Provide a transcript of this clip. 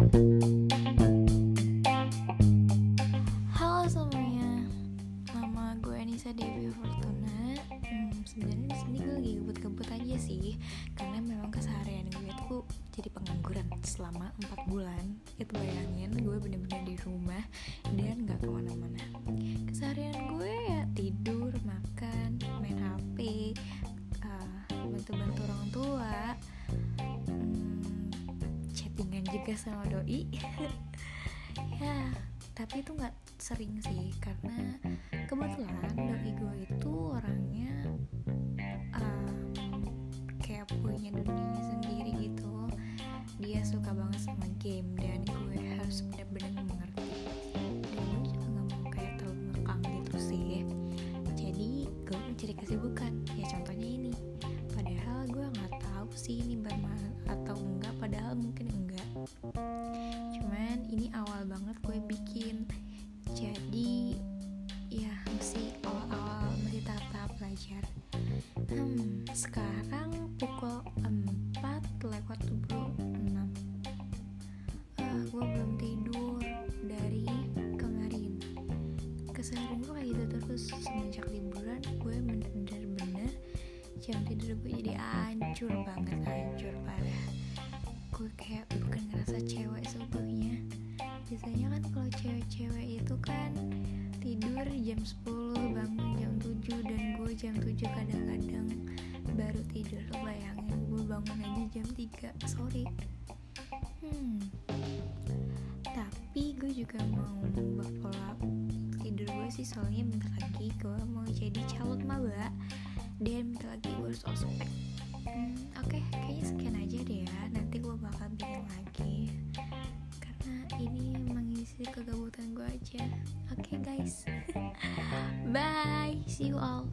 Halo semuanya, nama gue Anissa Dewi Fortuna. Hmm, sebenarnya di sini gue lagi gebut-gebut aja sih, karena memang keseharian gue tuh jadi pengangguran selama 4 bulan. Itu bayangin gue bener-bener di rumah dan nggak ke mana-mana. Juga sama doi. ya tapi itu nggak sering sih karena kebetulan doi gue itu orangnya um, kayak punya dunianya sendiri gitu. Dia suka banget sama game dan gue harus benar-benar mengerti. Dan gue juga nggak mau kayak terlalu ngekang gitu sih. Jadi gue mencari kesibukan ya contohnya ini. Padahal gue nggak tahu sih ini cuman ini awal banget gue bikin. Jadi ya masih awal-awal masih tahap-tahap belajar. Hmm sekarang pukul 4 lewat 26 uh, gue belum tidur dari kemarin. Keseharian gue kayak gitu terus. Semenjak liburan gue bener-bener jam tidur gue jadi hancur banget hancur parah. Gue kayak tidur jam 10 bangun jam 7 dan gue jam 7 kadang-kadang baru tidur. Bayangin gue bangun aja jam 3 sorry. Hmm. Tapi gue juga mau berpola tidur gue sih soalnya bentar lagi gue mau jadi calon maba dan bentar lagi gue harus ospek. Hmm, oke okay, kayaknya sekian aja deh ya. Nanti gue bakal bikin lagi. Karena ini mengisi kegabutan gue aja oke okay, guys. Bye. See you all